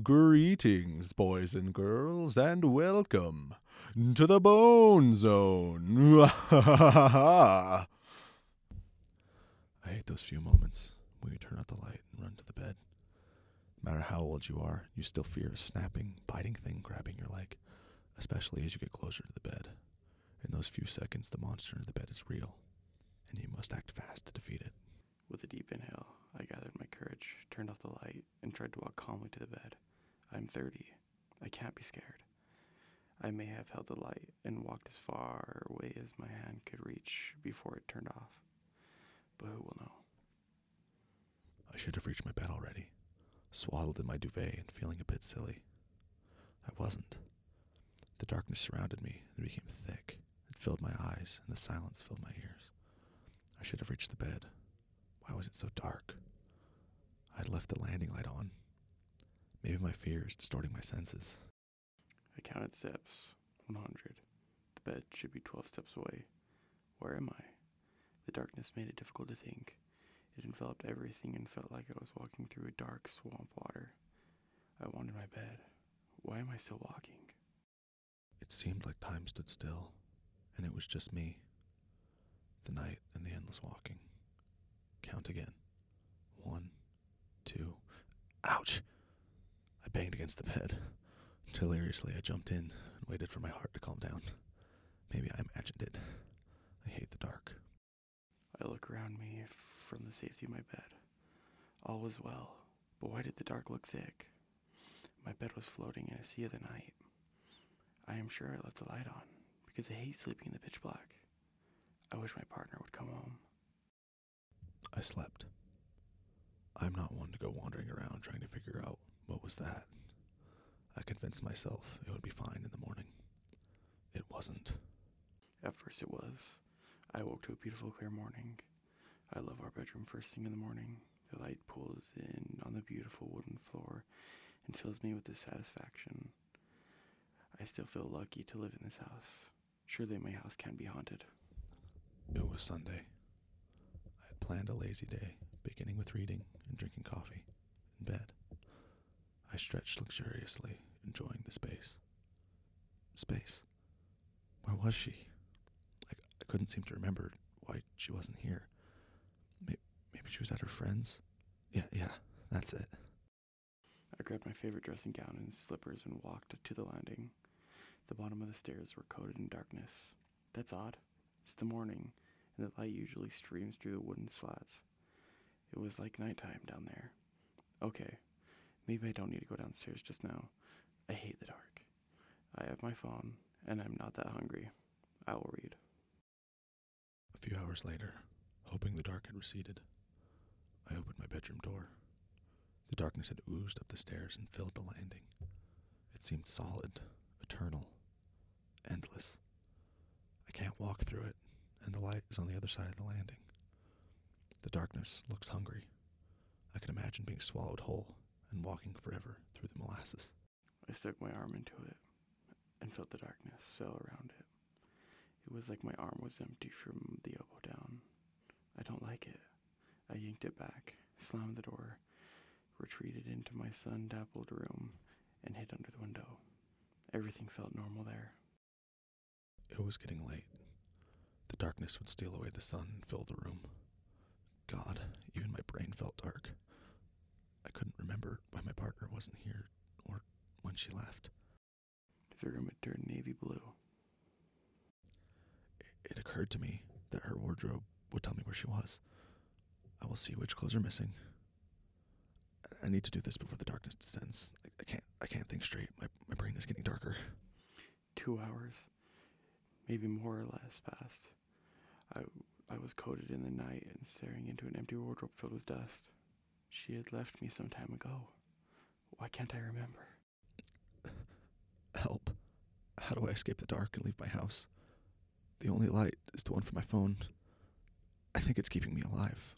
Greetings, boys and girls, and welcome to the Bone Zone. I hate those few moments when you turn out the light and run to the bed. No matter how old you are, you still fear a snapping, biting thing grabbing your leg, especially as you get closer to the bed. In those few seconds, the monster in the bed is real, and you must act fast to defeat it. With a deep inhale, I gathered my courage, turned off the light, and tried to walk calmly to the bed. I'm 30. I can't be scared. I may have held the light and walked as far away as my hand could reach before it turned off. But who will know? I should have reached my bed already, swaddled in my duvet and feeling a bit silly. I wasn't. The darkness surrounded me and became thick. It filled my eyes, and the silence filled my ears. I should have reached the bed. Why was it so dark? I had left the landing light on. Maybe my fear is distorting my senses. I counted steps 100. The bed should be 12 steps away. Where am I? The darkness made it difficult to think. It enveloped everything and felt like I was walking through a dark swamp water. I wanted my bed. Why am I still walking? It seemed like time stood still, and it was just me, the night, and the endless walking. Count again. One, two. Ouch! I banged against the bed. Deliriously, I jumped in and waited for my heart to calm down. Maybe I imagined it. I hate the dark. I look around me from the safety of my bed. All was well, but why did the dark look thick? My bed was floating in a sea of the night. I am sure I left a light on because I hate sleeping in the pitch black. I wish my partner would come home. I slept. I'm not one to go wandering around trying to figure out was that. I convinced myself it would be fine in the morning. It wasn't. At first, it was. I woke to a beautiful, clear morning. I love our bedroom first thing in the morning. The light pulls in on the beautiful wooden floor and fills me with dissatisfaction. I still feel lucky to live in this house. Surely my house can be haunted. It was Sunday. I had planned a lazy day, beginning with reading and drinking coffee in bed. I stretched luxuriously, enjoying the space. Space. Where was she? I, I couldn't seem to remember why she wasn't here. Maybe, maybe she was at her friend's? Yeah, yeah, that's it. I grabbed my favorite dressing gown and slippers and walked to the landing. The bottom of the stairs were coated in darkness. That's odd. It's the morning, and the light usually streams through the wooden slats. It was like nighttime down there. Okay, maybe I don't need to go downstairs just now. I hate the dark. I have my phone, and I'm not that hungry. I will read. A few hours later, hoping the dark had receded, I opened my bedroom door. The darkness had oozed up the stairs and filled the landing. It seemed solid, eternal, endless. I can't walk through it, and the light is on the other side of the landing. The darkness looks hungry. I can imagine being swallowed whole and walking forever through the molasses. I stuck my arm into it and felt the darkness settle around it. It was like my arm was empty from the elbow down. I don't like it. I yanked it back, slammed the door, retreated into my sun dappled room, and hid under the window. Everything felt normal there. It was getting late. The darkness would steal away the sun and fill the room. God, even my brain felt dark. I couldn't remember why my partner wasn't here or when she left. The room had turned navy blue. It occurred to me that her wardrobe would tell me where she was. I will see which clothes are missing. I need to do this before the darkness descends. I, I can't I can't think straight. My my brain is getting darker. Two hours, maybe more or less, passed. I, I was coated in the night and staring into an empty wardrobe filled with dust. She had left me some time ago. Why can't I remember? How do I escape the dark and leave my house? The only light is the one from my phone. I think it's keeping me alive.